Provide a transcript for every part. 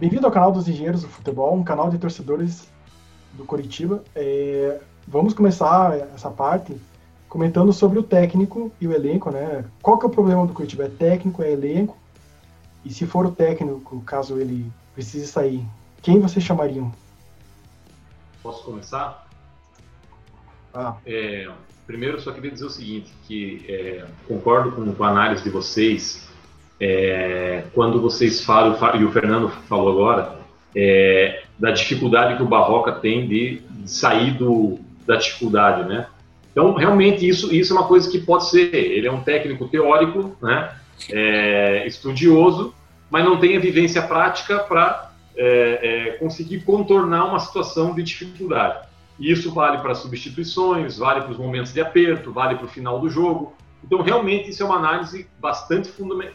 Bem-vindo ao canal dos Engenheiros do Futebol, um canal de torcedores do Curitiba. É, vamos começar essa parte comentando sobre o técnico e o elenco, né? Qual que é o problema do Curitiba? É técnico, é elenco? E se for o técnico, caso ele precise sair, quem vocês chamariam? Posso começar? Ah. É, primeiro, só queria dizer o seguinte, que é, concordo com, a análise de vocês, é, quando vocês falam, e o Fernando falou agora, é, da dificuldade que o Barroca tem de, de sair do, da dificuldade, né? Então, realmente, isso, isso é uma coisa que pode ser. Ele é um técnico teórico, né? É, estudioso, mas não tem a vivência prática para é, é, conseguir contornar uma situação de dificuldade. E isso vale para substituições, vale para os momentos de aperto, vale para o final do jogo. Então, realmente, isso é uma análise bastante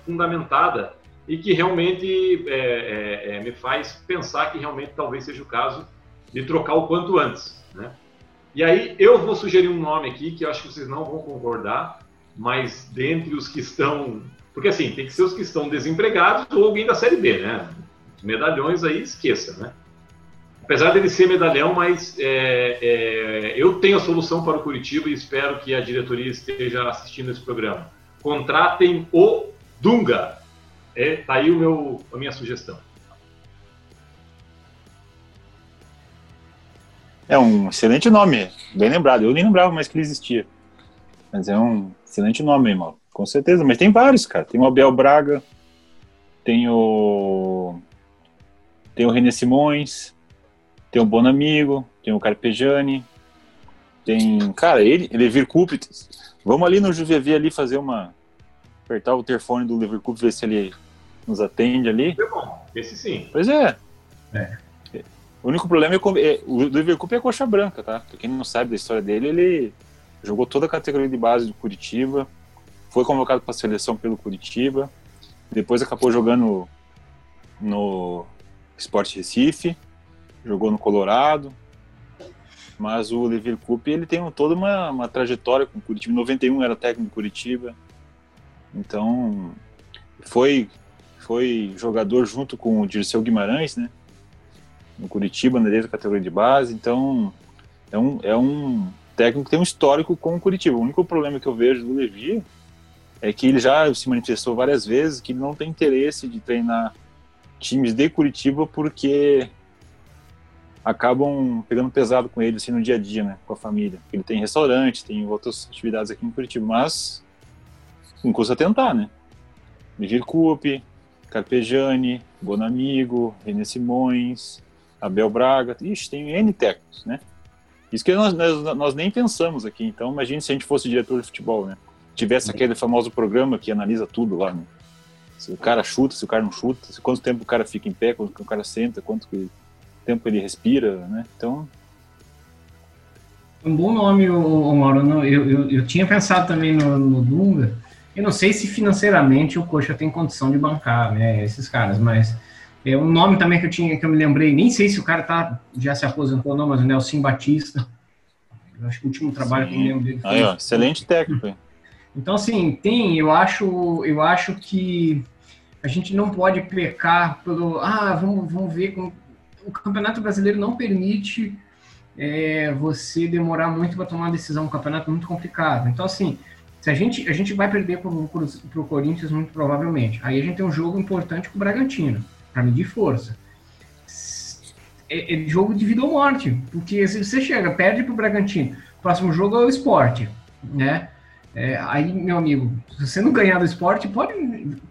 fundamentada e que realmente é, é, é, me faz pensar que realmente talvez seja o caso de trocar o quanto antes. Né? E aí eu vou sugerir um nome aqui que eu acho que vocês não vão concordar, mas dentre os que estão. Porque assim, tem que ser os que estão desempregados ou alguém da Série B, né? Os medalhões aí, esqueça, né? Apesar dele ser medalhão, mas é, é, eu tenho a solução para o Curitiba e espero que a diretoria esteja assistindo esse programa. Contratem o Dunga. É, tá aí o meu, a minha sugestão. É um excelente nome, bem lembrado. Eu nem lembrava mais que ele existia. Mas é um excelente nome, irmão. Com certeza. Mas tem vários, cara. Tem o Abel Braga, tem o. Tem o René Simões, tem o Bonamigo, tem o Carpegiani, tem. Cara, ele, Levir Cupitas. Vamos ali no Juvevi ali fazer uma. Apertar o telefone do Levir ver se ele nos atende ali. É bom, esse sim. Pois é. É. O único problema é, é o Liverpool é coxa branca, tá? Pra quem não sabe da história dele, ele jogou toda a categoria de base do Curitiba, foi convocado para a seleção pelo Curitiba, depois acabou jogando no Sport Recife, jogou no Colorado, mas o Olivier Coupe, ele tem toda uma, uma trajetória com o Curitiba. Em 91 era técnico do Curitiba, então foi foi jogador junto com o Dirceu Guimarães, né? no Curitiba, na desde a categoria de base, então é um, é um técnico que tem um histórico com o Curitiba. O único problema que eu vejo do Levi é que ele já se manifestou várias vezes que ele não tem interesse de treinar times de Curitiba porque acabam pegando pesado com ele assim no dia a dia, né, com a família. Ele tem restaurante, tem outras atividades aqui em Curitiba, mas não custa tentar, né? Levi Coupe, Carpegiani, Bonamigo, René Simões, Abel Braga, ixi, tem N técnicos, né? Isso que nós, nós, nós, nem pensamos aqui. Então, imagine se a gente fosse diretor de futebol, né? Tivesse aquele famoso programa que analisa tudo lá, né? Se o cara chuta, se o cara não chuta, se quanto tempo o cara fica em pé, quanto o cara senta, quanto tempo ele respira, né? Então... Um bom nome, o Mauro. Eu, eu, eu, tinha pensado também no, no Dunga. Eu não sei se financeiramente o Coxa tem condição de bancar, né? Esses caras, mas é, um nome também que eu tinha, que eu me lembrei, nem sei se o cara tá, já se aposentou ou não, mas o Nelson Batista. Eu acho que o último trabalho Sim. que eu me lembro dele foi... Aí, ó, excelente técnico. Então, assim, tem, eu acho, eu acho que a gente não pode pecar pelo, ah, vamos, vamos ver como... O Campeonato Brasileiro não permite é, você demorar muito para tomar uma decisão, um campeonato muito complicado. Então, assim, se a gente, a gente vai perder para o Corinthians muito provavelmente. Aí a gente tem um jogo importante com o Bragantino para medir força. É, é, jogo de vida ou morte, porque se você chega, perde para o Bragantino, próximo jogo é o esporte, né? É, aí, meu amigo, se você não ganhar do esporte, pode.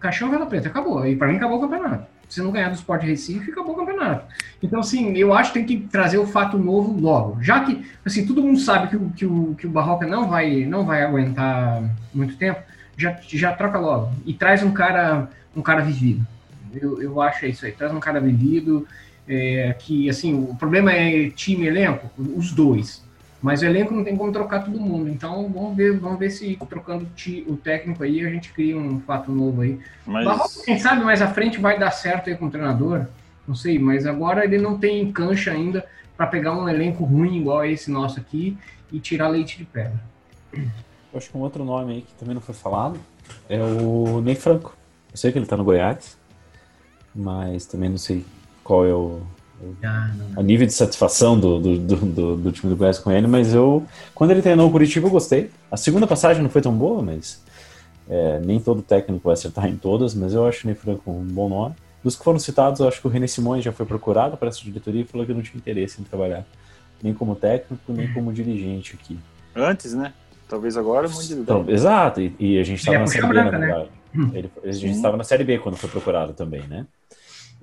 Caixão vela preta, acabou. E para mim acabou o campeonato. Se não ganhar do esporte Recife, acabou o campeonato. Então, assim, eu acho que tem que trazer o fato novo logo. Já que, assim, todo mundo sabe que o, que o, que o Barroca não vai, não vai aguentar muito tempo, já, já troca logo. E traz um cara, um cara vivido. Eu, eu acho isso aí. Traz um cara vivido, é, que, assim, o problema é time elenco, os dois. Mas o elenco não tem como trocar todo mundo. Então, vamos ver, vamos ver se trocando o técnico aí, a gente cria um fato novo aí. Mas... quem sabe mais à frente vai dar certo aí com o treinador. Não sei, mas agora ele não tem cancha ainda para pegar um elenco ruim igual esse nosso aqui e tirar leite de pedra. Eu acho que um outro nome aí que também não foi falado é o Ney Franco. Eu sei que ele tá no Goiás, mas também não sei qual é o, Ah, o nível de satisfação do, do, do, do- do time do Goiás com ele, mas eu, quando ele treinou o Curitiba, eu gostei. A segunda passagem não foi tão boa, mas é, nem todo técnico vai acertar em todas, mas eu acho o Ney Franco um bom nome. Dos que foram citados, eu acho que o René Simões já foi procurado para essa diretoria e falou que não tinha interesse em trabalhar, nem como técnico, nem como dirigente aqui. Antes, né? Talvez agora de Então, exato, e, e a gente estava é na Série B, na branca, né? verdade. Ele, a gente estava na Série B quando foi procurado também, né?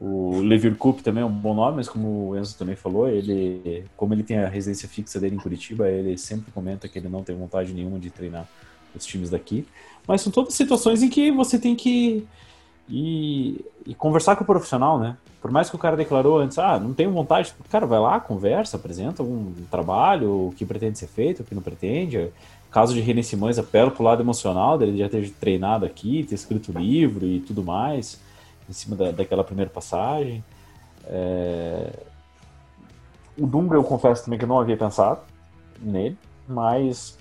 O Levir Cup também é um bom nome, mas como o Enzo também falou, ele, como ele tem a residência fixa dele em Curitiba, ele sempre comenta que ele não tem vontade nenhuma de treinar os times daqui. Mas são todas situações em que você tem que ir, ir conversar com o profissional, né? Por mais que o cara declarou antes, ah, não tenho vontade, cara, vai lá, conversa, apresenta um trabalho, o que pretende ser feito, o que não pretende. Caso de René Simões, apela pro lado emocional dele já ter treinado aqui, ter escrito livro e tudo mais, em cima da, daquela primeira passagem. É, O Dunga, eu confesso também que eu não havia pensado nele, mas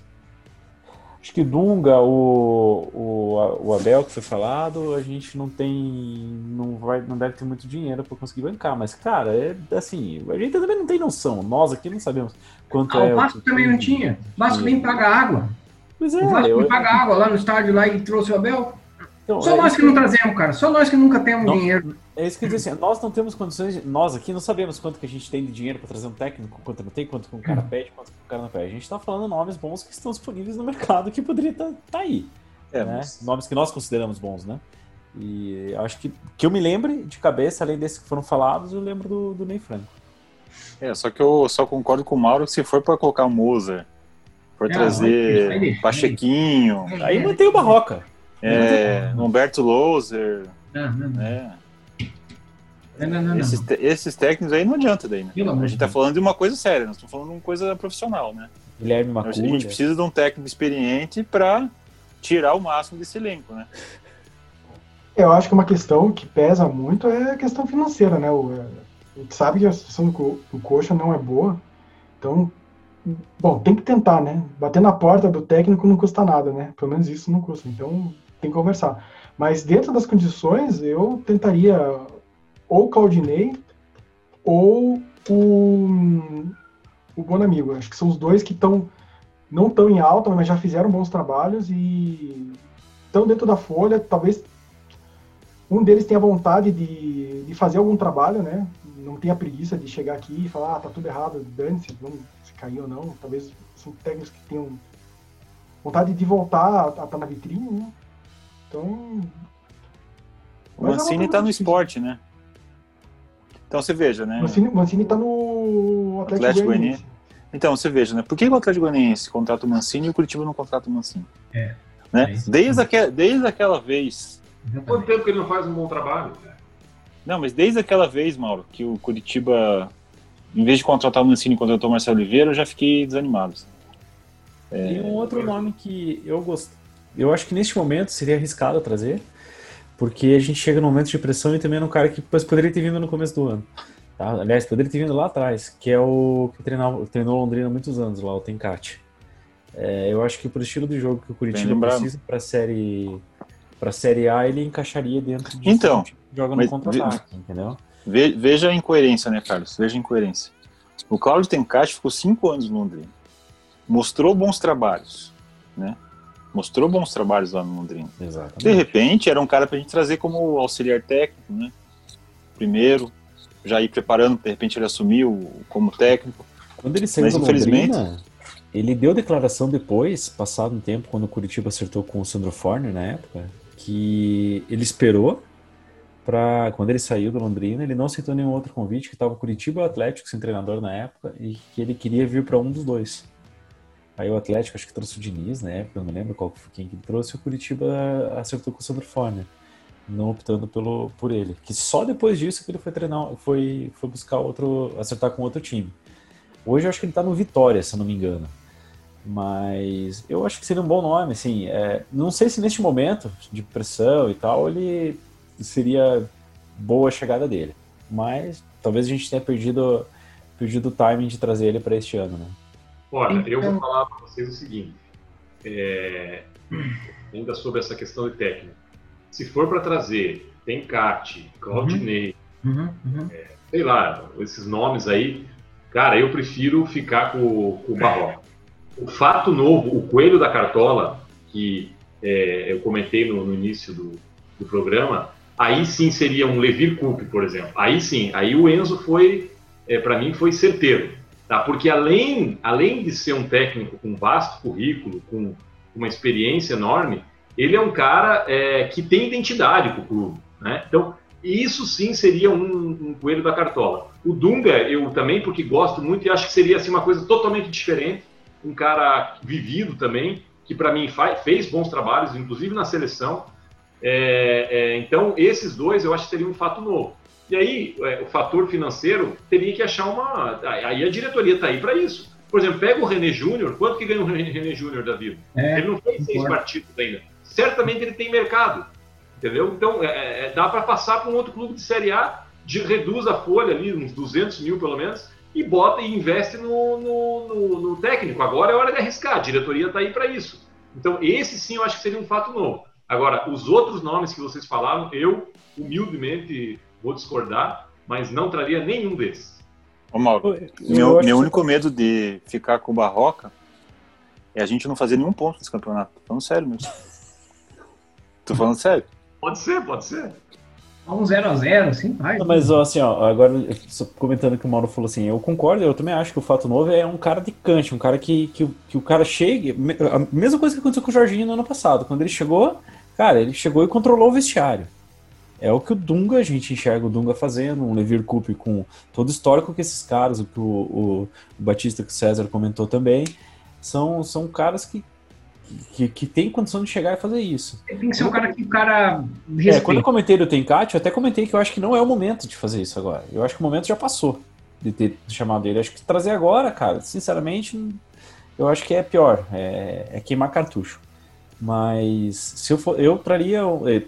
acho que Dunga, o, o, o Abel que foi falado, a gente não tem, não vai, não deve ter muito dinheiro para conseguir bancar, mas cara, é assim, a gente também não tem noção, nós aqui não sabemos quanto Ah, é o Vasco que- também não tinha. O Vasco nem paga água. Pois é, O Vasco eu- nem paga água lá no estádio lá e trouxe o Abel. Então, Só é nós isso que não trazemos, cara. Só nós que nunca temos Não. dinheiro. É isso que eu disse assim, nós não temos condições, de- nós aqui não sabemos quanto que a gente tem de dinheiro para trazer um técnico, quanto não tem, quanto que o cara pede, quanto que o cara não pede. A gente tá falando nomes bons que estão disponíveis no mercado que poderia estar aí, É, né? mas- Nomes que nós consideramos bons, né? E acho que que eu me lembre de cabeça, além desses que foram falados, eu lembro do, do Ney Franco. É, só que eu só concordo com o Mauro que se for para colocar o Mozart, for Não, vai deixar, vai trazer deixar. Pachequinho, Aí mantém o Barroca. É, Humberto Loser, Não, não, não. né? Não, não. Esses, técnicos aí não adianta daí, né? A gente tá falando de uma coisa séria, nós estamos falando de uma coisa profissional, né? Guilherme A Maculha. gente precisa de um técnico experiente para tirar o máximo desse elenco, né? Eu acho que uma questão que pesa muito é a questão financeira, né? O, é, a gente sabe que a situação do, do Coxa não é boa, então, bom, tem que tentar, né? Bater na porta do técnico não custa nada, né? Pelo menos isso não custa, então tem que conversar. Mas dentro das condições, eu tentaria ou Claudinei ou o, o Bonamigo. Acho que são os dois que estão não estão em alta, mas já fizeram bons trabalhos e estão dentro da folha. Talvez um deles tenha vontade de, de fazer algum trabalho, né? Não tenha preguiça de chegar aqui e falar, ah, tá tudo errado, dane-se, se cair ou não. Talvez são técnicos que tenham vontade de voltar a estar na vitrine, né? Então. O é Mancini coisa tá no difícil. esporte, né? Então você veja, né? Mancini, Mancini tá no Atlético, Atlético Goianiense. Então você veja, né? Por que o Atlético Goianiense contrata o Mancini e o Curitiba não contrata o Mancini? É. Né? É. Desde, aquela, desde aquela vez. Quanto tempo que ele não faz um bom trabalho? cara? Não, mas desde aquela vez, Mauro, que o Curitiba, em vez de contratar o Mancini, contratou o Marcelo Oliveira, eu já fiquei desanimado. Tem um outro nome que eu gosto. Eu acho que neste momento seria arriscado trazer, porque a gente chega num momento de pressão e também é um cara que poderia ter vindo no começo do ano. Tá? Aliás, poderia ter vindo lá atrás, que é o que treinou, treinou Londrina há muitos anos lá, o Tencate. É, eu acho que por estilo de jogo que o Curitiba precisa para série para série A, ele encaixaria dentro de Então, joga no contra-ataque, entendeu? Ve- Veja a incoerência, né, Carlos? Veja a incoerência. O Cláudio Tencati ficou cinco anos no Londrina. Mostrou bons trabalhos, né? Mostrou bons trabalhos lá no Londrina. De Exatamente. repente, era um cara pra gente trazer como auxiliar técnico, né? Primeiro, já ir preparando, de repente ele assumiu como técnico. Quando ele saiu Mas, do infelizmente- Londrina, ele deu declaração depois, passado um tempo, quando o Curitiba acertou com o Sandro Forner na época, que ele esperou para quando ele saiu do Londrina, ele não aceitou nenhum outro convite, que estava o Curitiba Atlético sem treinador na época, e que ele queria vir para um dos dois. Aí o Atlético, acho que trouxe o Diniz época, eu não lembro qual, quem que trouxe, o Curitiba acertou com o Sandro Forner, não optando pelo, por ele. Que só depois disso que ele foi treinar, foi, foi buscar outro, acertar com outro time. Hoje eu acho que ele tá no Vitória, se eu não me engano. Mas eu acho que seria um bom nome, assim. é, não sei se neste momento de pressão e tal, ele seria boa a chegada dele. Mas talvez a gente tenha perdido, perdido o timing de trazer ele para este ano, né? Olha, eu Então- vou falar para vocês o seguinte, é, ainda sobre essa questão de técnico. Se for para trazer Tencate, Claudinei, Uhum, uhum. sei lá, esses nomes aí, cara, eu prefiro ficar com, com o Barroca. O fato novo, o coelho da cartola, que é, eu comentei no, no início do, do, programa, aí sim seria um Levir Coupe, por exemplo. Aí sim, aí o Enzo foi, é, para mim, foi certeiro. Tá? Porque além, além de ser um técnico com vasto currículo, com uma experiência enorme, ele é um cara é, que tem identidade com o clube. Né? Então, isso sim seria um, um, coelho da cartola. O Dunga, eu também, porque gosto muito e acho que seria assim, uma coisa totalmente diferente. Um cara vivido também, que para mim faz, fez bons trabalhos, inclusive na seleção. É, é, então, esses dois eu acho que seria um fato novo. E aí, é, o fator financeiro teria que achar uma. Aí a diretoria está aí para isso. Por exemplo, pega o René Júnior, quanto que ganha o René Júnior da vida? É, ele não fez seis partidos ainda. Certamente ele tem mercado. Entendeu? Então, é, é, é dá para passar para um outro clube de Série A, de, reduz a folha ali, uns 200 mil pelo menos, e bota e investe no, no, no, no técnico. Agora é hora de arriscar, a diretoria está aí para isso. Então, esse sim eu acho que seria um fato novo. Agora, os outros nomes que vocês falaram, eu humildemente vou discordar, mas não traria nenhum desses. Ô Mauro, meu, meu único medo de ficar com o Barroca é a gente não fazer nenhum ponto nesse campeonato. Tô falando sério mesmo. Tô falando sério. Pode ser, pode ser. Um 0x0, assim, vai. Mas assim, ó, agora, comentando que o Mauro falou assim, eu concordo, eu também acho que o Fato Novo é um cara de cante, um cara que, que, que o cara chega. A mesma coisa que aconteceu com o Jorginho no ano passado. Quando ele chegou, cara, ele chegou e controlou o vestiário. É o que o Dunga, a gente enxerga o Dunga fazendo, um Levir Coupe com todo o histórico que esses caras, o que o, o, o Batista que o César comentou também, são, são caras que que, que tem condição de chegar e fazer isso. Tem que ser um cara que o cara respeita. É, quando eu comentei do Tencate, eu até comentei que eu acho que não é o momento de fazer isso agora. Eu acho que o momento já passou de ter chamado ele. Acho que trazer agora, cara, sinceramente, eu acho que é pior. É, é queimar cartucho. Mas se eu for, eu traria, é,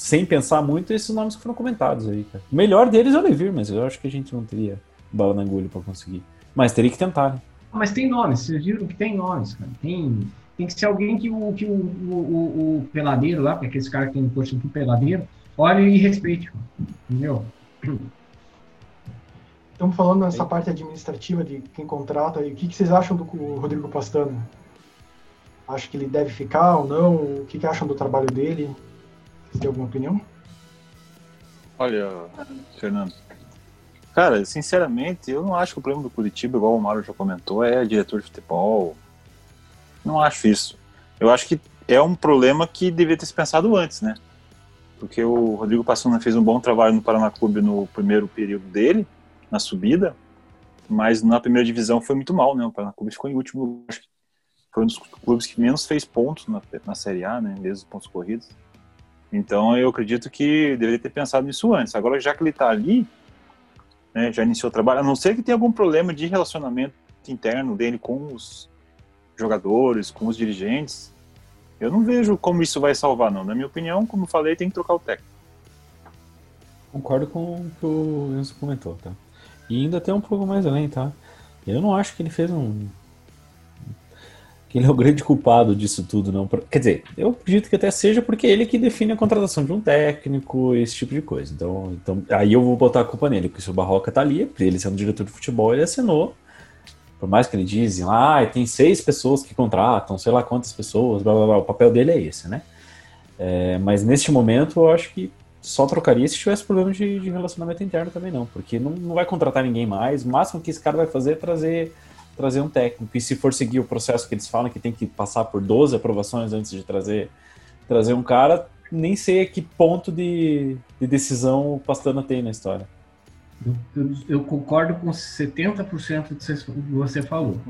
sem pensar muito, esses nomes que foram comentados aí, cara. O melhor deles é o Levir, mas eu acho que a gente não teria bala na agulha para conseguir. Mas teria que tentar, né? Mas tem nomes, vocês viram que tem nomes, cara. Tem tem que ser alguém que o, que o, o, o peladeiro lá, porque esse cara que tem posto do peladeiro, olhe e respeite, entendeu? Estamos falando nessa parte administrativa de quem contrata. E o que, que vocês acham do Rodrigo Pastano? Acho que ele deve ficar ou não? O que, que acham do trabalho dele? Vocês têm alguma opinião? Olha, Fernando. Cara, sinceramente, eu não acho que o problema do Curitiba, igual o Mário já comentou, é diretor de futebol, não acho isso. Eu acho que é um problema que devia ter se pensado antes, né? Porque o Rodrigo Passuna fez um bom trabalho no Paraná Clube no primeiro período dele, na subida, mas na primeira divisão foi muito mal, né? O Paraná Clube ficou em último, acho que foi um dos clubes que menos fez pontos na, na Série A, né? Os pontos corridos. Então eu acredito que deveria ter pensado nisso antes. Agora, já que ele está ali, né, já iniciou o trabalho, a não ser que tenha algum problema de relacionamento interno dele com os jogadores, com os dirigentes, eu não vejo como isso vai salvar, não. Na minha opinião, como falei, tem que trocar o técnico. Concordo com o que o Enzo comentou, tá? E ainda tem um pouco mais além, tá? Eu não acho que ele fez um. Que ele é o grande culpado disso tudo, não. Quer dizer, eu acredito que até seja porque ele que define a contratação de um técnico, esse tipo de coisa. Então, então aí eu vou botar a culpa nele, porque se o Barroca tá ali, ele sendo diretor de futebol, ele assinou por mais que ele dizem, ah, tem seis pessoas que contratam, sei lá quantas pessoas, blá blá blá, o papel dele é esse, né? É, mas neste momento eu acho que só trocaria se tivesse problema de, de relacionamento interno também não, porque não, não vai contratar ninguém mais, o máximo que esse cara vai fazer é trazer, trazer um técnico, e se for seguir o processo que eles falam, que tem que passar por 12 aprovações antes de trazer, trazer um cara, nem sei a que ponto de, de decisão o Pastana tem na história. Eu, eu, concordo com 70% do que você falou.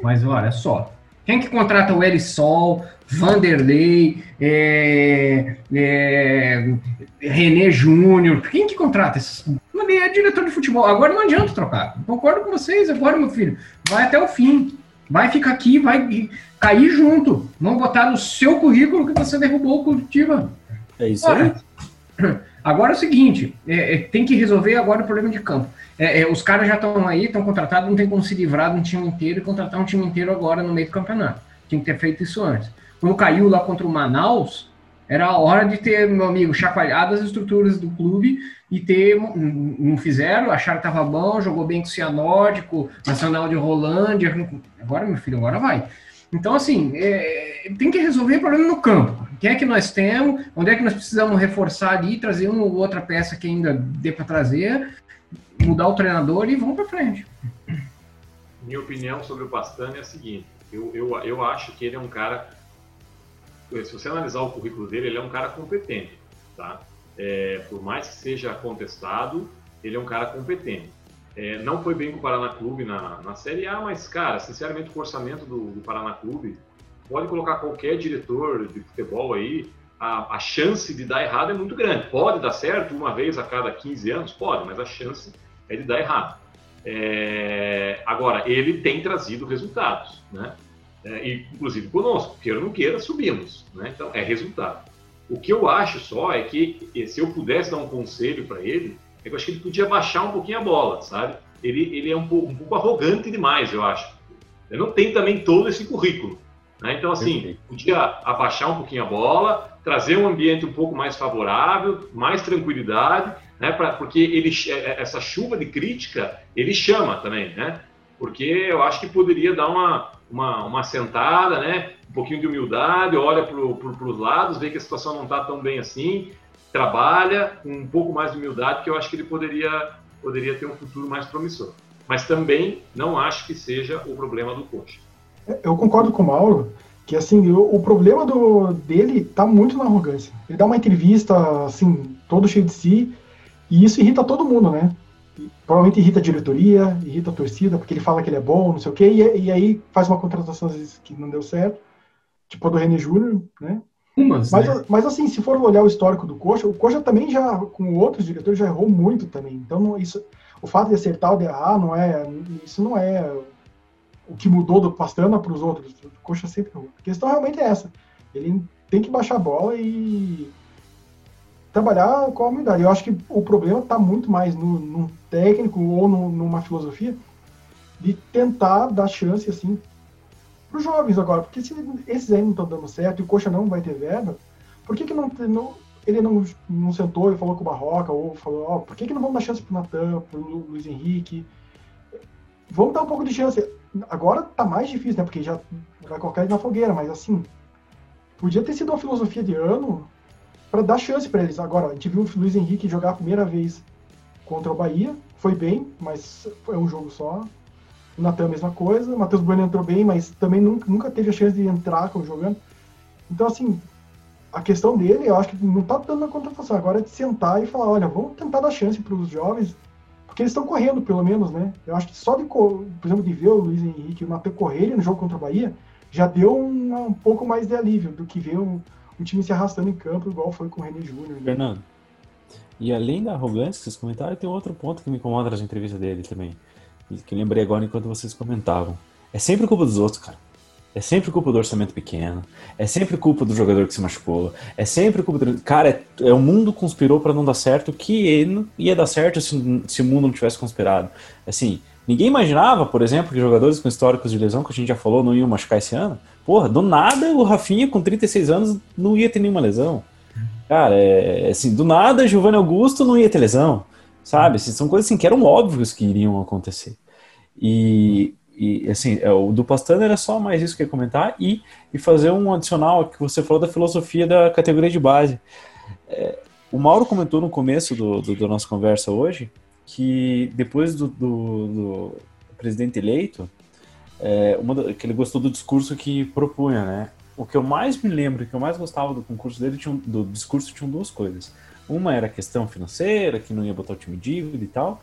Mas olha só. Quem que contrata o Erisol, Vanderlei, é, é, René Júnior? Quem que contrata esses? É diretor de futebol. Agora não adianta trocar. Concordo com vocês agora, meu filho. Vai até o fim. Vai ficar aqui, vai cair junto. Vamos botar no seu currículo que você derrubou o Curitiba. É isso aí. Agora é o seguinte, é, é, tem que resolver agora o problema de campo. É, é os caras já estão aí, estão contratados, não tem como se livrar de um time inteiro e contratar um time inteiro agora no meio do campeonato. Tinha que ter feito isso antes. Quando caiu lá contra o Manaus, Era a hora de ter, meu amigo, chacoalhado as estruturas do clube e ter. Não fizeram, acharam que estava bom, jogou bem com o Cianódico, Nacional de Rolândia. Agora, meu filho, agora vai. Então, assim, é, tem que resolver o problema no campo. O que é que nós temos? Onde é que nós precisamos reforçar ali, trazer uma ou outra peça que ainda dê para trazer, mudar o treinador e vamos para frente. Minha opinião sobre o Pastani é a seguinte: eu, eu, eu acho que ele é um cara. Se você analisar o currículo dele, ele é um cara competente, tá? É, por mais que seja contestado, ele é um cara competente. É, não foi bem com o Paraná Clube na, na Série A, mas, cara, sinceramente, o orçamento do, do Paraná Clube, pode colocar qualquer diretor de futebol aí, a, a, chance de dar errado é muito grande. Pode dar certo uma vez a cada 15 anos? Pode, mas a chance é de dar errado. É, agora, ele tem trazido resultados, né? É, e, inclusive conosco, queira ou não queira, subimos, né? Então, é resultado. O que eu acho só é que, se eu pudesse dar um conselho para ele, é que eu acho que ele podia baixar um pouquinho a bola, sabe? Ele, ele é um pouco, um pouco arrogante demais, eu acho. Ele não tem também todo esse currículo. Né? Então, assim, podia abaixar um pouquinho a bola, trazer um ambiente um pouco mais favorável, mais tranquilidade, né? Pra, porque ele, é, é, essa chuva de crítica, ele chama também, né? Porque eu acho que poderia dar uma, uma, uma sentada, né? Um pouquinho de humildade, olha para pro, os lados, vê que a situação não está tão bem assim, trabalha com um pouco mais de humildade, que eu acho que ele poderia, poderia ter um futuro mais promissor. Mas também não acho que seja o problema do coach. Eu concordo com o Mauro, que assim, o, o problema do, dele está muito na arrogância. Ele dá uma entrevista, assim, todo cheio de si, e isso irrita todo mundo, né? Provavelmente irrita a diretoria, irrita a torcida, porque ele fala que ele é bom, não sei o quê, e, e aí faz uma contratação às vezes que não deu certo, tipo a do René Júnior, né? Umas, mas, né? mas assim, se for olhar o histórico do Coxa, o Coxa também já, com outros diretores, já errou muito também. Então, isso, o fato de acertar ou de errar, não é, isso não é o que mudou do Pastana para os outros. O Coxa sempre errou. A questão realmente é essa. Ele tem que baixar a bola e trabalhar com a humildade. Eu acho que o problema está muito mais no, no técnico ou no, numa filosofia de tentar dar chance assim para os jovens agora, porque se esses aí não estão dando certo e o Coxa não vai ter verba, por que, que não, não, ele não, não sentou e falou com o Barroca, ou falou, ó, por que, que não vamos dar chance para o Natan, para o Luiz Henrique? Vamos dar um pouco de chance. Agora tá mais difícil, né? Porque já vai colocar ele na fogueira, mas assim, podia ter sido uma filosofia de ano para dar chance para eles. Agora, a gente viu o Luiz Henrique jogar a primeira vez contra o Bahia, foi bem, mas foi um jogo só. O Natan, a mesma coisa. O Matheus Bueno entrou bem, mas também nunca, nunca teve a chance de entrar jogando. Então, assim, a questão dele, eu acho que não tá dando a contratação. Agora é de sentar e falar: olha, vamos tentar dar chance para os jovens, porque eles estão correndo, pelo menos, né? Eu acho que só de, por exemplo, de ver o Luiz Henrique e o Natan correrem no jogo contra o Bahia, já deu um, um pouco mais de alívio do que ver um o time se arrastando em campo, igual foi com o René Júnior. Né? Fernando, e além da arrogância que vocês comentaram, tem outro ponto que me incomoda nas entrevistas dele também. Que eu lembrei agora enquanto vocês comentavam. É sempre culpa dos outros, cara. É sempre culpa do orçamento pequeno. É sempre culpa do jogador que se machucou. É sempre culpa do. Cara, é, é o mundo conspirou para não dar certo que ia dar certo se, se o mundo não tivesse conspirado. Assim, ninguém imaginava, por exemplo, que jogadores com históricos de lesão, que a gente já falou, não iam machucar esse ano. Porra, do nada o Rafinha com 36 anos não ia ter nenhuma lesão. Cara, é, é assim, do nada Giovanni Augusto não ia ter lesão. Sabe? Assim, são coisas assim que eram óbvios que iriam acontecer. E, e assim, é, o do Pastano era só mais isso que eu ia comentar e, e fazer um adicional que você falou da filosofia da categoria de base. É, o Mauro comentou no começo do, do, da nossa conversa hoje que depois do, do, do presidente eleito, é, uma, que ele gostou do discurso que propunha, né? O que eu mais me lembro, o que eu mais gostava do concurso dele, tinha, do discurso, tinham duas coisas. Uma era a questão financeira, que não ia botar o time dívida e tal,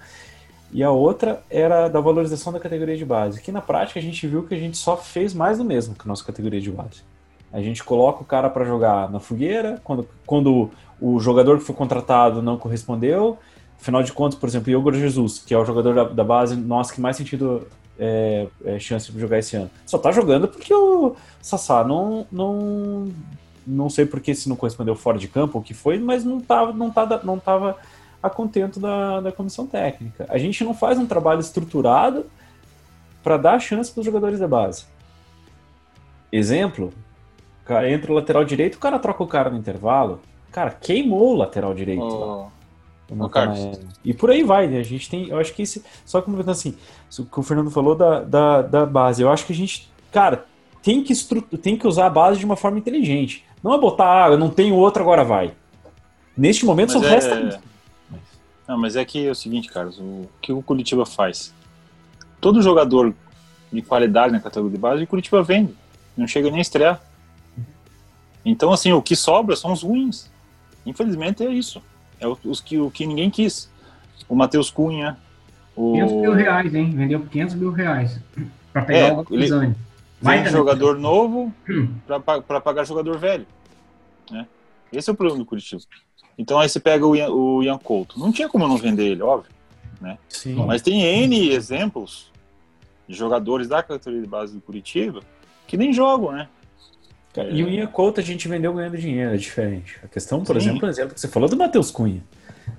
e a outra era da valorização da categoria de base, que na prática a gente viu que a gente só fez mais do mesmo que a nossa categoria de base. A gente coloca o cara para jogar na fogueira, quando, quando o jogador que foi contratado não correspondeu, afinal de contas, por exemplo, Igor Jesus, que é o jogador da, da base nosso que mais sentido é, é, chance de jogar esse ano. Só tá jogando porque o Sassá não, não, não sei porque se não correspondeu fora de campo, o que foi, mas não tava, não tava, não tava a contento da, da comissão técnica. A gente não faz um trabalho estruturado para dar chance para os jogadores da base. Exemplo, entra o lateral direito, o cara troca o cara no intervalo. Cara, queimou o lateral direito. lá. Carlos. E por aí vai, né? A gente tem. Eu acho que esse. Só comentando assim, o que o Fernando falou da, da, da base. Eu acho que a gente. Cara, tem que, estru... tem que usar a base de uma forma inteligente. Não é botar, ah, eu não tenho outro, agora vai. Neste momento Mas só é- resta. Não, mas é que é o seguinte, Carlos, o que o Curitiba faz? Todo jogador de qualidade na categoria de base, o Curitiba vende. Não chega nem a estrear. Então, assim, o que sobra são os ruins. Infelizmente é isso. É o- os que, o que ninguém quis. O Matheus Cunha, o 500 mil reais, hein? Vendeu por 500 mil reais. Pra pegar É, o vem Baita jogador novo Hum. para pagar jogador velho. Né? Esse é o problema do Curitiba. Então aí você pega o Ian, o Ian Couto. Não tinha como eu não vender ele, óbvio. Sim. Mas tem N exemplos de jogadores da categoria de base do Curitiba que nem jogam, né? E o Ian Couto a gente vendeu ganhando dinheiro, é diferente. A questão, por Sim. exemplo, o exemplo que você falou do Matheus Cunha.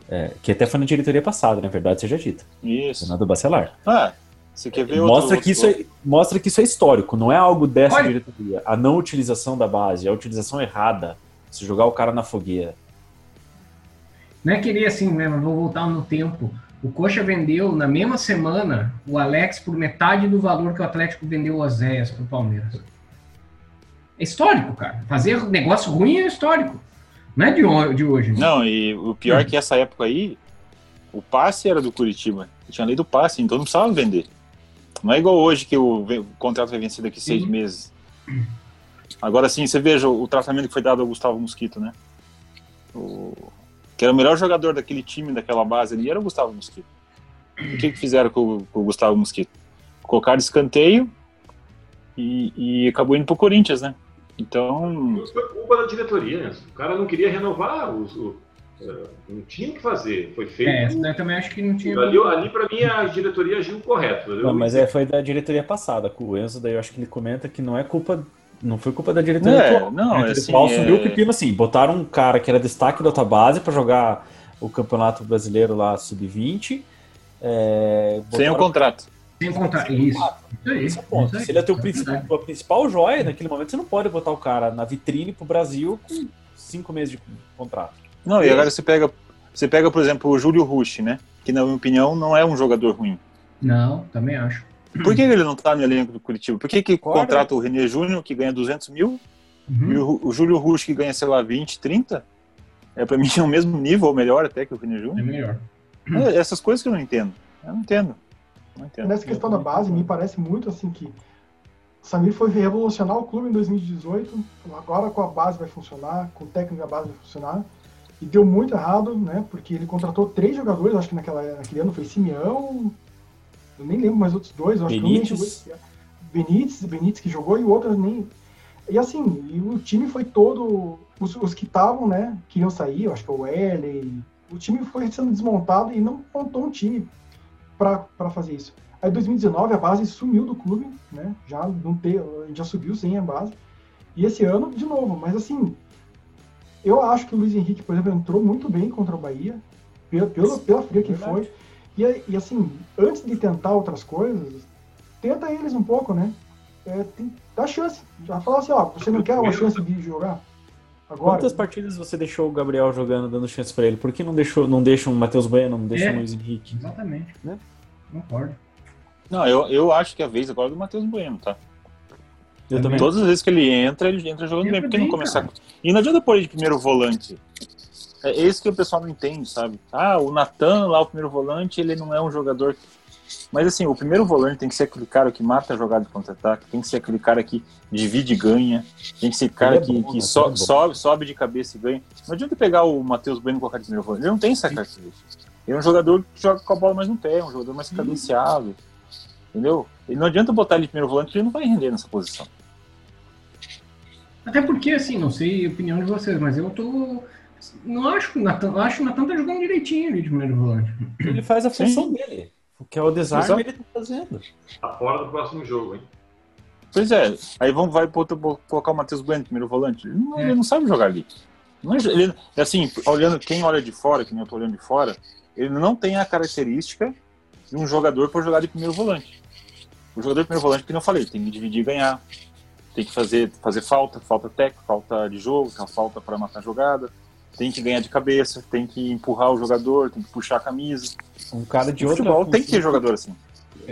é, que até foi na diretoria passada, na verdade, seja dita. Isso. Fernando Bacelar. Ah, você quer ver mostra, outro, que isso é, mostra que isso é histórico, não é algo dessa Olha. diretoria. A não utilização da base, a utilização errada. Se jogar o cara na fogueira. Não é querer assim? Mas vou voltar no tempo. O Coxa vendeu na mesma semana o Alex por metade do valor que o Atlético vendeu o Oséias pro Palmeiras. É histórico, cara. Fazer negócio ruim é histórico. Não é de, de hoje. né? Não, e o pior é que essa época aí, o passe era do Curitiba. Tinha lei do passe, então não precisava vender. Não é igual hoje que o, o contrato vai vencer daqui seis Sim. meses. Agora sim, você veja o, tratamento que foi dado ao Gustavo Mosquito, né? O, que era o melhor jogador daquele time, daquela base ali, era o Gustavo Mosquito. O que, que fizeram com, o- com o Gustavo Mosquito? Colocaram escanteio e, e acabou indo pro Corinthians, né? Então, foi culpa da diretoria, né? O cara não queria renovar, os, o, é, não tinha o que fazer. Foi feito. É, essa daí também acho que não tinha. Ali, ali para mim, a diretoria agiu correto. Não, mas é, foi da diretoria passada. Com o Enzo, daí eu acho que ele comenta que não é culpa. Não foi culpa da diretoria É, atual. não, A diretoria é assim, atual subiu é- o pepino assim. Botaram um cara que era destaque da outra base pra jogar o campeonato brasileiro lá, sub-20. É, sem o botaram- contrato. Sem contar. Isso. Isso aí. Esse é o ponto. isso aí. Se ele é teu Isso principal, tua principal joia, naquele momento você não pode botar o cara na vitrine pro Brasil com cinco meses de contrato. Não, e agora você pega, você pega, por exemplo, o Júlio Rush, né? Que na minha opinião não é um jogador ruim. Não, também acho. Por que ele não tá no elenco do Curitiba? Por que, que Concordo. contrata o René Júnior, que ganha 200 mil, Uhum. e o, o Júlio Rush, que ganha, sei lá, 20, 30? É pra mim é o mesmo nível, ou melhor até que o René É Júnior. melhor. É, essas coisas que eu não entendo. Eu não entendo. Entendo. Nessa questão da base, me parece muito assim que o Samir foi revolucionar o clube em 2018, agora com a base vai funcionar, com o técnico da base vai funcionar, e deu muito errado, né? Porque ele contratou três jogadores, acho que naquela, naquele ano foi Simeão, eu nem lembro mais outros dois, eu acho Benítez. que um nem. Benítez, Benítez que jogou e o outro nem. E assim, e o time foi todo. Os, os que estavam, né, queriam sair, eu acho que é o Wesley. O time foi sendo desmontado e não montou um time para fazer isso. Aí 2019 a base sumiu do clube, né? Já não ter, já subiu sem a base. E esse ano de novo, mas assim, eu acho que o Luiz Henrique, por exemplo, entrou muito bem contra o Bahia, pela, pela, pela fria que Verdade. foi. E, e assim, antes de tentar outras coisas, tenta eles um pouco, né? É, tem, dá chance. Já fala assim, ó, você não quer uma chance de jogar? Agora. Quantas partidas você deixou o Gabriel jogando, dando chance pra ele? Por que não deixou, não deixa um Matheus Bueno, não deixa É. um Luiz Henrique? Exatamente. Né? Concordo. Não, eu, eu acho que é a vez agora é do Matheus Bueno, tá? Eu também. Todas as vezes que ele entra, ele entra jogando bem. Por que não começar? cara. E não adianta pôr ele de primeiro volante. É esse que o pessoal não entende, sabe? Ah, o Natan lá, o primeiro volante, ele não é um jogador. Mas assim, o primeiro volante tem que ser aquele cara que mata a jogada de contra-ataque, tem que ser aquele cara que divide e ganha, tem que ser cara é que, bom, que né? so- é sobe, sobe de cabeça e ganha. Não adianta pegar o Matheus Bueno e colocar de primeiro volante. Ele não tem essa característica. Ele é um jogador que joga com a bola mais no pé, é um jogador mais cadenciado. Entendeu? Ele não adianta botar ele de primeiro volante, ele não vai render nessa posição. Até porque, assim, não sei a opinião de vocês, mas eu tô. Não acho que o Natan. eu Acho que o Natan tá jogando direitinho ali de primeiro volante. Ele faz a Sim. função dele. O que é o desarme, Exato. ele tá fazendo. Tá fora do próximo jogo, hein? Pois é, aí vamos vai pro outro- colocar o Matheus Bueno, primeiro volante. Ele não, É. ele não sabe jogar ali. Não é- ele, assim, olhando, quem olha de fora, que nem eu tô olhando de fora, ele não tem a característica de um jogador para jogar de primeiro volante. O jogador de primeiro volante, que eu falei, tem que dividir e ganhar. tem que fazer, fazer falta, falta técnica, falta de jogo, uma falta para matar a jogada, tem que ganhar de cabeça, tem que empurrar o jogador, tem que puxar a camisa. Um cara de O outra futebol tem que ter jogador assim.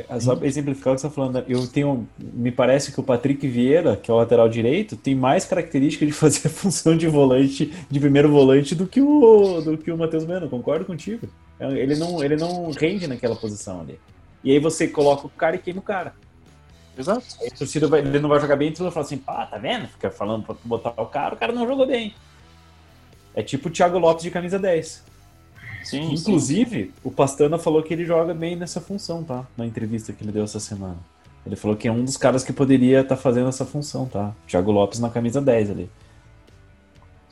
É só pra exemplificar o que você está falando, eu tenho. Me parece que o Patrick Vieira, que é o lateral direito, tem mais característica de fazer a função de volante, de primeiro volante, do que o, do que o Matheus Meno. Concordo contigo. Ele não, ele não rende naquela posição ali. E aí você coloca o cara e queima o cara. Exato. Aí a torcida vai, ele não vai jogar bem, então fala assim, ah, tá vendo? Fica falando pra botar o cara, o cara não jogou bem. É tipo o Thiago Lopes de camisa 10. Sim, sim. Inclusive, o Pastana falou que ele joga bem nessa função, tá? Na entrevista que ele deu essa semana. Ele falou que é um dos caras que poderia estar fazendo essa função, tá? Thiago Lopes na camisa 10 ali.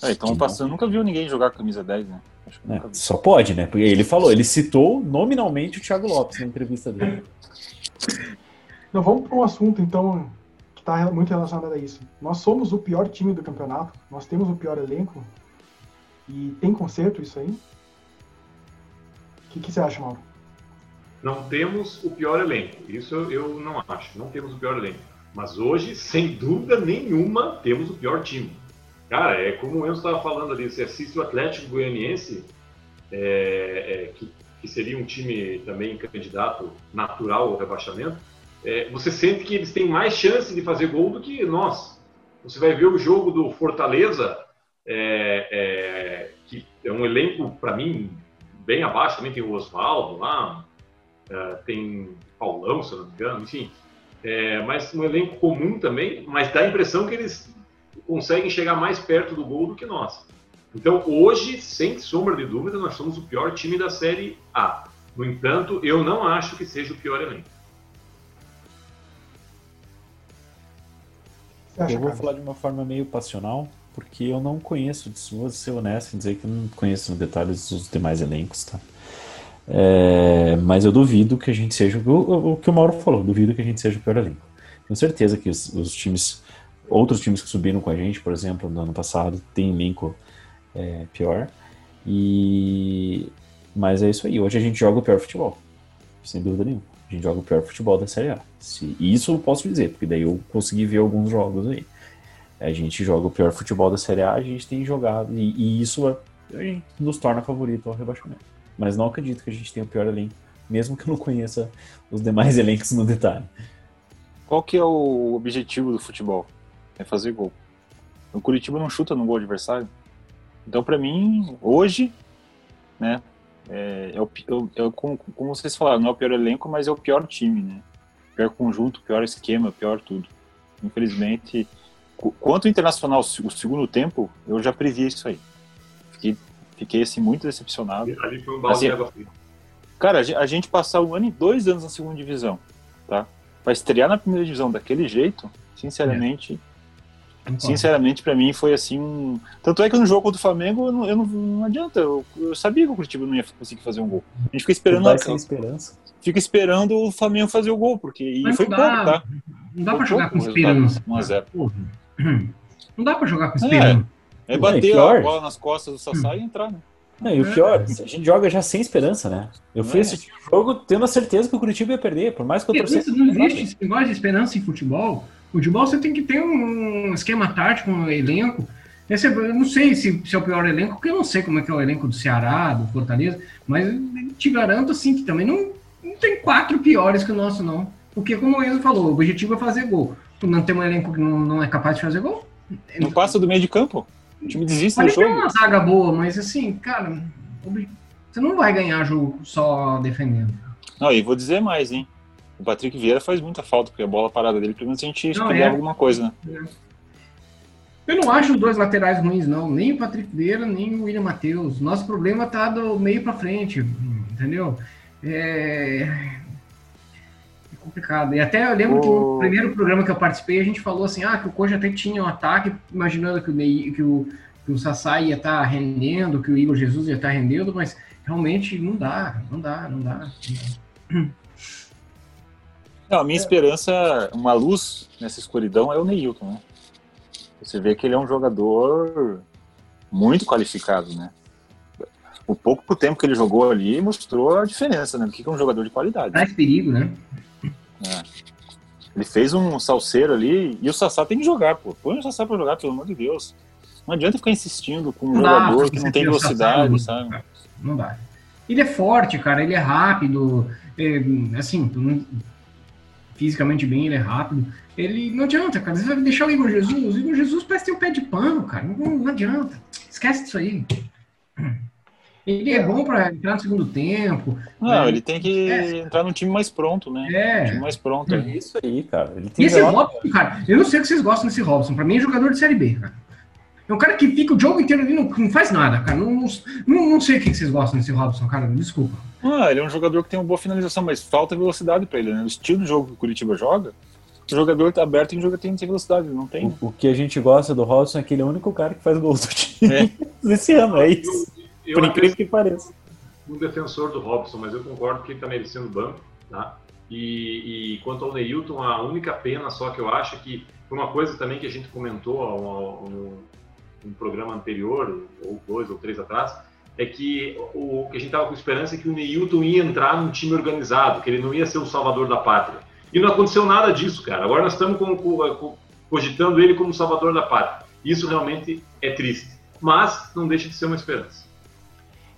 É, então o Pastano nunca viu ninguém jogar com camisa 10, né? Acho que É, só pode, né? Porque ele falou, ele citou nominalmente o Thiago Lopes na entrevista dele. Não, vamos para um assunto, então, que está muito relacionado a isso. Nós somos o pior time do campeonato, nós temos o pior elenco, e tem conserto isso aí? O que, que você acha, Mauro? Não temos o pior elenco. Isso eu, eu não acho. Não temos o pior elenco. Mas hoje, sem dúvida nenhuma, temos o pior time. Cara, é como Enzo estava falando ali. Você assiste o Atlético Goianiense, é, é, que, que seria um time também candidato natural ao rebaixamento. é, você sente que eles têm mais chance de fazer gol do que nós. Você vai ver o jogo do Fortaleza, é, é, que é um elenco, para mim, bem abaixo. Também tem o Oswaldo lá, é, tem Paulão, se não me engano, enfim. É, mas um elenco comum também, mas dá a impressão que eles conseguem chegar mais perto do gol do que nós. Então, hoje, sem sombra de dúvida, nós somos o pior time da Série A. No entanto, eu não acho que seja o pior elenco. Eu vou falar de uma forma meio passional, porque eu não conheço, vou ser honesto em dizer que eu não conheço nos detalhes dos demais elencos, tá? É, mas eu duvido que a gente seja o que o Mauro falou, duvido que a gente seja o pior elenco. Tenho certeza que os, os times, outros times que subiram com a gente, por exemplo, no ano passado, tem elenco é, pior. E mas é isso aí. Hoje a gente joga o pior futebol, sem dúvida nenhuma. A gente joga o pior futebol da Série A. Se, isso eu posso dizer, porque daí eu consegui ver alguns jogos aí. A gente joga o pior futebol da Série A, a gente tem jogado, e, e isso é- nos torna favorito ao rebaixamento. Mas não acredito que a gente tenha o pior elenco, mesmo que eu não conheça os demais elencos no detalhe. Qual que é o objetivo do futebol? É fazer gol. O Curitiba não chuta no gol adversário. Então, pra mim, hoje, né, é, é o, é o- como, como vocês falaram, não é o pior elenco, mas é o pior time, né? Pior conjunto, pior esquema, pior tudo. Infelizmente, quanto Internacional, o segundo tempo, eu já previ isso aí. Fiquei, fiquei assim, muito decepcionado. Ali foi um balde Assim, de água fria. Cara, a gen- a gente passar um ano e dois anos na segunda divisão, tá? Pra estrear na primeira divisão daquele jeito, sinceramente, sinceramente para mim foi assim um... Tanto é que no jogo contra o Flamengo, eu não, eu não, não adianta, eu, eu sabia que o Curitiba não ia conseguir fazer um gol. A gente fica esperando, Vai sem esperança. fica esperando o Flamengo fazer o gol, porque e Mas foi pouco, dá. tá? Não dá Foi pra jogar com esperança. 1 a 0. Porra. Não dá pra jogar com É. esperança. É Não, bater e a bola nas costas do Sassá e entrar, né? Não, e o pior, a gente joga já sem esperança, né? Eu fui É. assistir o jogo tendo a certeza que o Curitiba ia perder, por mais que eu torcesse. não existe esse negócio de esperança em futebol. Futebol você tem que ter um esquema tático, um elenco. Esse, é- eu não sei se, se é o pior elenco, porque eu não sei como é que é o elenco do Ceará, do Fortaleza, mas te garanto assim que também não, não tem quatro piores que o nosso, não. Porque, como o Enzo falou, o objetivo é fazer gol. Não tem um elenco que não, não é capaz de fazer gol? Não passa do meio de campo. O time desiste do Pode ter jogo. uma zaga boa, mas assim, cara, você não vai ganhar jogo só defendendo. Não, e vou dizer mais, hein? O Patrick Vieira faz muita falta, porque a bola parada dele, pelo menos a gente Não, é. alguma coisa, né? Eu não acho os dois laterais ruins, não. Nem o Patrick Vieira, nem o William Matheus. Nosso problema tá do meio pra frente, entendeu? É... é complicado. E até eu lembro que no O- primeiro programa que eu participei, a gente falou assim, ah, que o Coxa até que tinha um ataque, imaginando que o, Ney, que o, que o Sassá ia estar rendendo, que o Igor Jesus ia estar rendendo, mas realmente não dá, não dá, não dá. Não, a minha esperança, uma luz nessa escuridão é o Neilton, né? Você vê que ele é um jogador muito qualificado, né? O pouco tempo que ele jogou ali mostrou a diferença, né? Do que é um jogador de qualidade. Traz perigo, né? Ele fez um salseiro ali e o Sassá tem que jogar, pô. Põe o Sassá pra jogar, pelo amor de Deus. Não adianta ficar insistindo com um Não dá jogador pra que não tem Sassá velocidade, no- sabe? Não dá. Ele é forte, cara, ele é rápido, é, assim, não- fisicamente bem, ele é rápido. Ele não adianta, cara. Você vai deixar o Igor Jesus. O Igor Jesus parece ter um pé de pano, cara. Não, não adianta. Esquece disso aí. Ele é bom pra entrar no segundo tempo. Não, É. ele tem que É. entrar num time mais pronto, né? Um time É. mais pronto. É isso aí, cara. Ele E tem esse velocidade. Robson, cara, eu não sei o que vocês gostam desse Robson. Pra mim é jogador de Série B, cara. É um cara que fica o jogo inteiro ali, não, não faz nada, cara. Não, não, não, não sei o que vocês gostam desse Robson, cara. Desculpa. Ah, ele é um jogador que tem uma boa finalização, mas falta velocidade pra ele, né? O estilo de jogo que o Curitiba joga, o jogador tá aberto em jogo tem que ter velocidade, não tem. O, o que a gente gosta do Robson é que ele é o único cara que faz gol do time É. esse ano, é isso. Eu, Por incrível que pareça. um defensor do Robson, mas eu concordo que ele está merecendo banco, tá? E, e quanto ao Neilton, a única pena só que eu acho é que foi uma coisa também que a gente comentou ao- no, no programa anterior, ou dois ou três atrás, é que o que a gente estava com esperança é que o Neilton ia entrar num time organizado, que ele não ia ser o salvador da pátria. E não aconteceu nada disso, cara. Agora nós estamos com- com- cogitando ele como salvador da pátria. Isso realmente é triste. Mas não deixa de ser uma esperança.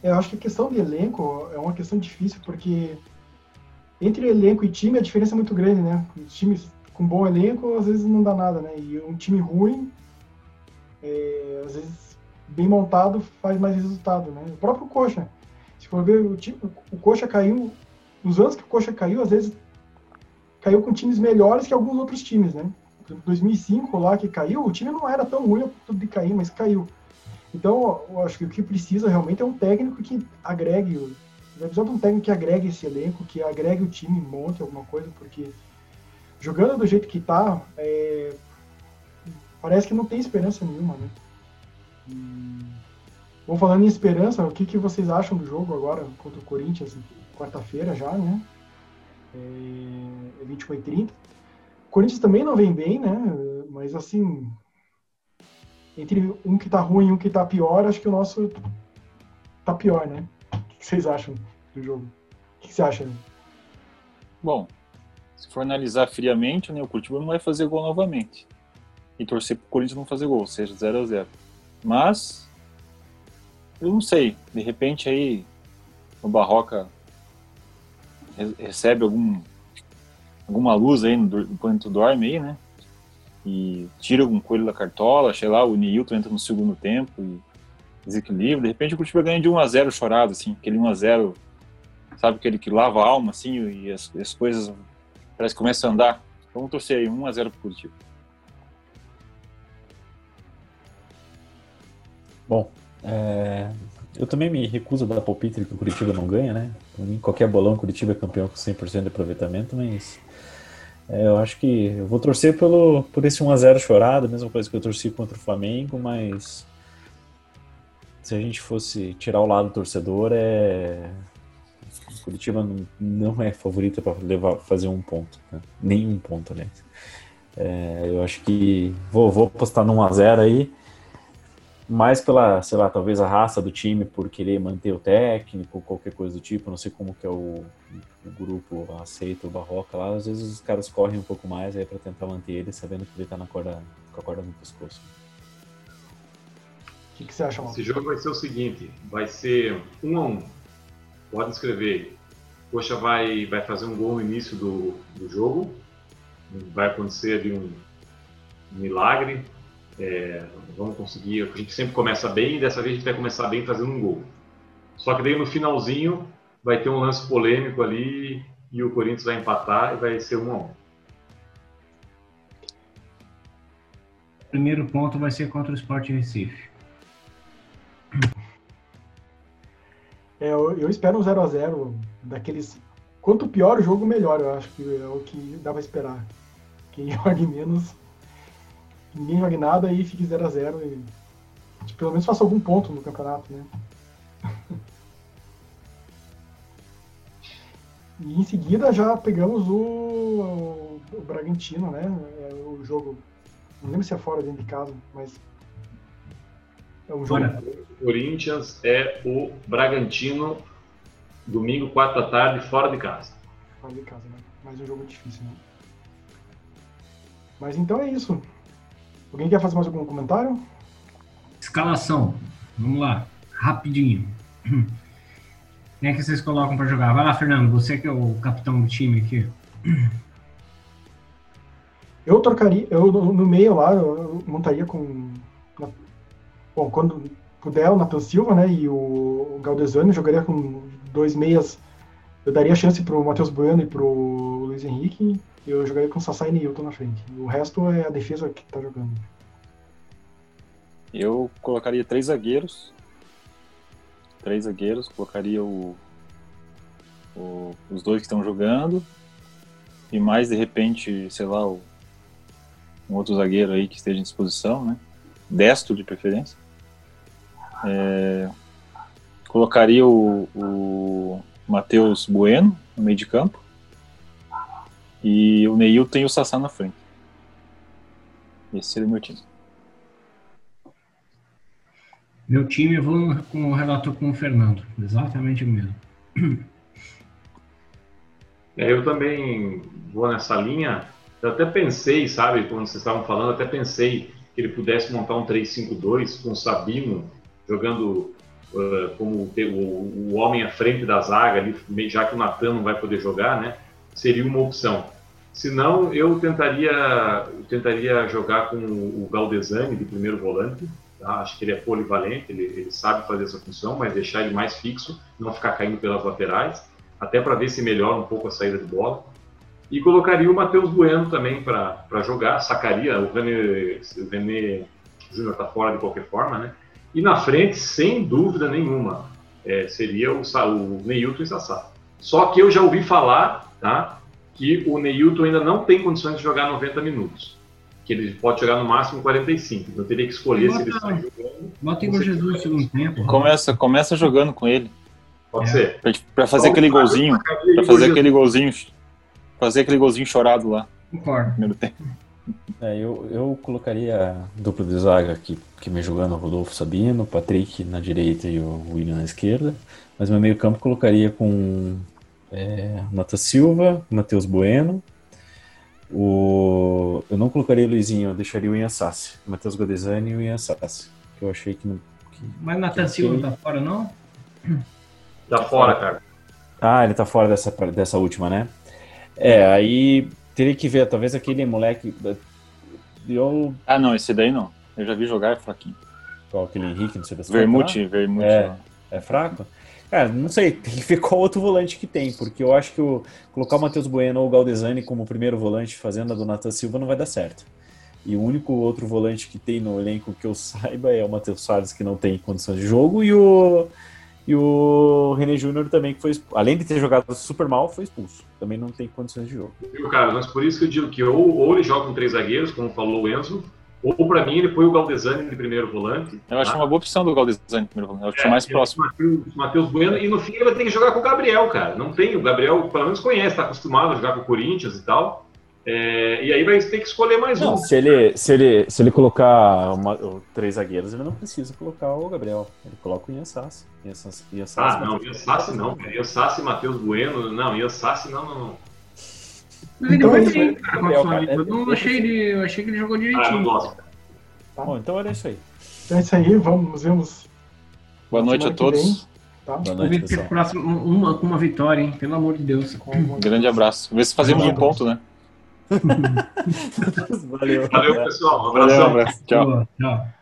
Eu acho que a questão de elenco é uma questão difícil, porque entre elenco e time a diferença é muito grande, né? Os times com bom elenco às vezes não dá nada, né? E um time ruim, é, às vezes bem montado, faz mais resultado, né? O próprio Coxa, se for ver, o, time, o Coxa caiu, nos anos que o Coxa caiu, às vezes caiu com times melhores que alguns outros times, né? Por exemplo, 2005 lá que caiu, o time não era tão ruim a ponto de cair, mas caiu. Então, eu acho que o que precisa realmente é um técnico que agregue, vai precisar de um técnico que agregue esse elenco, que agregue o time, monte alguma coisa, porque jogando do jeito que tá, é, parece que não tem esperança nenhuma, né? Bom, falando em esperança, o que, que vocês acham do jogo agora contra o Corinthians, quarta-feira já, né? É, é 21 e 30. O Corinthians também não vem bem, né? Mas assim, entre um que tá ruim e um que tá pior, acho que o nosso tá pior, né? O que vocês acham do jogo? O que você acha? Bom, se for analisar friamente, né, o Curitiba não vai fazer gol novamente. E torcer pro Corinthians não fazer gol, seja 0 a 0 Mas, eu não sei, de repente aí o Barroca re- recebe algum, alguma luz aí no, enquanto dorme aí, né? E tira algum coelho da cartola, sei lá, o Nilton entra no segundo tempo e desequilibra. De repente o Curitiba ganha de 1 a 0 chorado, assim, aquele 1 a 0 sabe, aquele que lava a alma, assim, e as, as coisas parece que começam a andar. Vamos torcer aí, 1 a 0 pro Curitiba. Bom, é, eu também me recuso a dar palpite que o Curitiba não ganha, né? Mim, qualquer bolão, Curitiba é campeão com 100% de aproveitamento, mas é, eu acho que eu vou torcer pelo, por esse 1x0 chorado, mesma coisa que eu torci contra o Flamengo, mas se a gente fosse tirar o lado torcedor, é. Curitiba não, não é favorita para fazer um ponto, né? nenhum ponto, aliás. É, eu acho que vou, vou apostar no 1x0 aí mais pela, sei lá, talvez a raça do time por querer manter o técnico, qualquer coisa do tipo, não sei como que é o, o grupo aceita o Barroca lá, às vezes os caras correm um pouco mais aí para tentar manter ele, sabendo que ele tá na corda, com a corda no pescoço. O que, que você acha, Mal? Esse jogo vai ser o seguinte, vai ser um a um. Pode escrever. Coxa vai, vai fazer um gol no início do, do jogo. Vai acontecer ali um, um milagre. É, vamos conseguir. A gente sempre começa bem e dessa vez a gente vai começar bem fazendo um gol. Só que daí no finalzinho vai ter um lance polêmico ali e o Corinthians vai empatar e vai ser um a um. O primeiro ponto vai ser contra o Sport Recife. É, eu, eu espero um 0x0 daqueles. Quanto pior o jogo, melhor, eu acho que é o que dá pra esperar. Quem jogue menos, ninguém jogue nada e fique 0x0 e tipo, pelo menos faça algum ponto no campeonato, né? E em seguida já pegamos o, o, Bragantino, né? É o jogo. Não lembro se é fora dentro de casa, mas. É um jogo. Olha, Corinthians é o Bragantino, domingo, 4 da tarde, fora de casa. Fora de casa, né? Mas um jogo difícil, né? Mas então é isso. Alguém quer fazer mais algum comentário? Escalação. Vamos lá. Rapidinho. Quem é que vocês colocam para jogar? Vai lá, Fernando. Você que é o capitão do time aqui. Eu trocaria, eu no meio lá, eu montaria com. Bom, quando puder, o Nathan Silva, né? E o Galdesani, eu jogaria com dois meias. Eu daria chance pro Matheus Bueno e pro Luiz Henrique. Eu jogaria com Sassai e Newton na frente. O resto é a defesa que tá jogando. Eu colocaria três zagueiros. Três zagueiros, colocaria o, o- os dois que estão jogando. E mais de repente, sei lá, o- um outro zagueiro aí que esteja em disposição, né? Destro de preferência. É, colocaria o, o Matheus Bueno no meio de campo. E o Neilton e o Sassá na frente. Esse seria o meu time. Meu time, eu vou com o relator com o Fernando. Exatamente o mesmo. É, eu também vou nessa linha. Eu até pensei, sabe, quando vocês estavam falando, até pensei que ele pudesse montar um 3-5-2 com o Sabino jogando uh, como o, o, o homem à frente da zaga, ali, já que o Natan não vai poder jogar, né? Seria uma opção. Se não, eu tentaria, eu tentaria jogar com o Galdesani de primeiro volante. Tá? Acho que ele é polivalente, ele, ele sabe fazer essa função, mas deixar ele mais fixo, não ficar caindo pelas laterais até para ver se melhora um pouco a saída de bola. E colocaria o Matheus Bueno também para jogar, sacaria, o René, René Júnior está fora de qualquer forma, né? E na frente, sem dúvida nenhuma, é, seria o, o Neilton e Sassá. Só que eu já ouvi falar tá, que o Neilton ainda não tem condições de jogar 90 minutos. Que ele pode jogar no máximo 45. Então eu teria que escolher Bota- se ele sai jogando. Bota Igor Jesus no segundo tempo. Começa, começa jogando com ele. Pode É. ser. Pra, pra fazer aquele golzinho. Pra fazer aquele golzinho. Fazer aquele golzinho chorado lá Concordo. primeiro tempo. É, eu, eu colocaria a dupla de zaga aqui, que me jogando o Rodolfo Sabino, o Patrick na direita e o William na esquerda. Mas meu meio campo colocaria com é, Nata Silva, Matheus Bueno. O, eu não colocaria o Luizinho, eu deixaria o Ian Sassi. o Matheus Godesani e o Ian Sassi. Que eu achei que não. que- Mas Natan Silva não tá fora, não? Tá fora, cara. Ah, ele tá fora dessa, dessa última, né? É, aí teria que ver, talvez aquele moleque. Eu. Ah, não, esse daí não. Eu já vi jogar, é fraquinho. Qual aquele Henrique, não sei das Vermute, Vermute. É. É fraco? Cara, não sei, tem que ver qual outro volante que tem, porque eu acho que o, colocar o Matheus Bueno ou o Galdesani como primeiro volante fazendo a do Nathan Silva não vai dar certo. E o único outro volante que tem no elenco que eu saiba é o Matheus Salles, que não tem condições de jogo, e o, e o René Júnior também, que foi além de ter jogado super mal, foi expulso. Também não tem condições de jogo. Viu, Carlos? Mas por isso que eu digo que ou, ou ele joga com três zagueiros, como falou o Enzo, ou para mim ele põe o Galdesani de primeiro volante. Eu acho tá? uma boa opção do Galdesani primeiro volante. Eu acho É, mais próximo. o Matheus- Bueno, e no fim ele vai ter que jogar com o Gabriel, cara. Não tem, o Gabriel pelo menos conhece, está acostumado a jogar com o Corinthians e tal. É, e aí vai ter que escolher mais um. Não, se ele, se ele, se ele colocar uma- três zagueiros, ele não precisa colocar o Gabriel. Ele coloca o Ian Sassi. Ian Sassi, Ian Sassi Ah, não, Ian Sassi não, cara. Ian Sassi e Matheus Bueno. Não, Ian Sassi não, não, não. Mas ele Então foi é isso, bem, cara, contra o Flamengo. Eu não é, achei ele, eu achei que ele jogou Ah, eu não direitinho. gosto. cara. Bom, então era isso aí. Então é isso aí, vamos, nos vemos. Boa noite a todos. Tá? Boa noite, pessoal. próximo, uma, com uma vitória, hein? Pelo amor de Deus. Um grande abraço. Vê se fazemos um ponto, né? Valeu. Valeu, pessoal. Um Valeu, abração. um abraço. Tchau. Boa, tchau.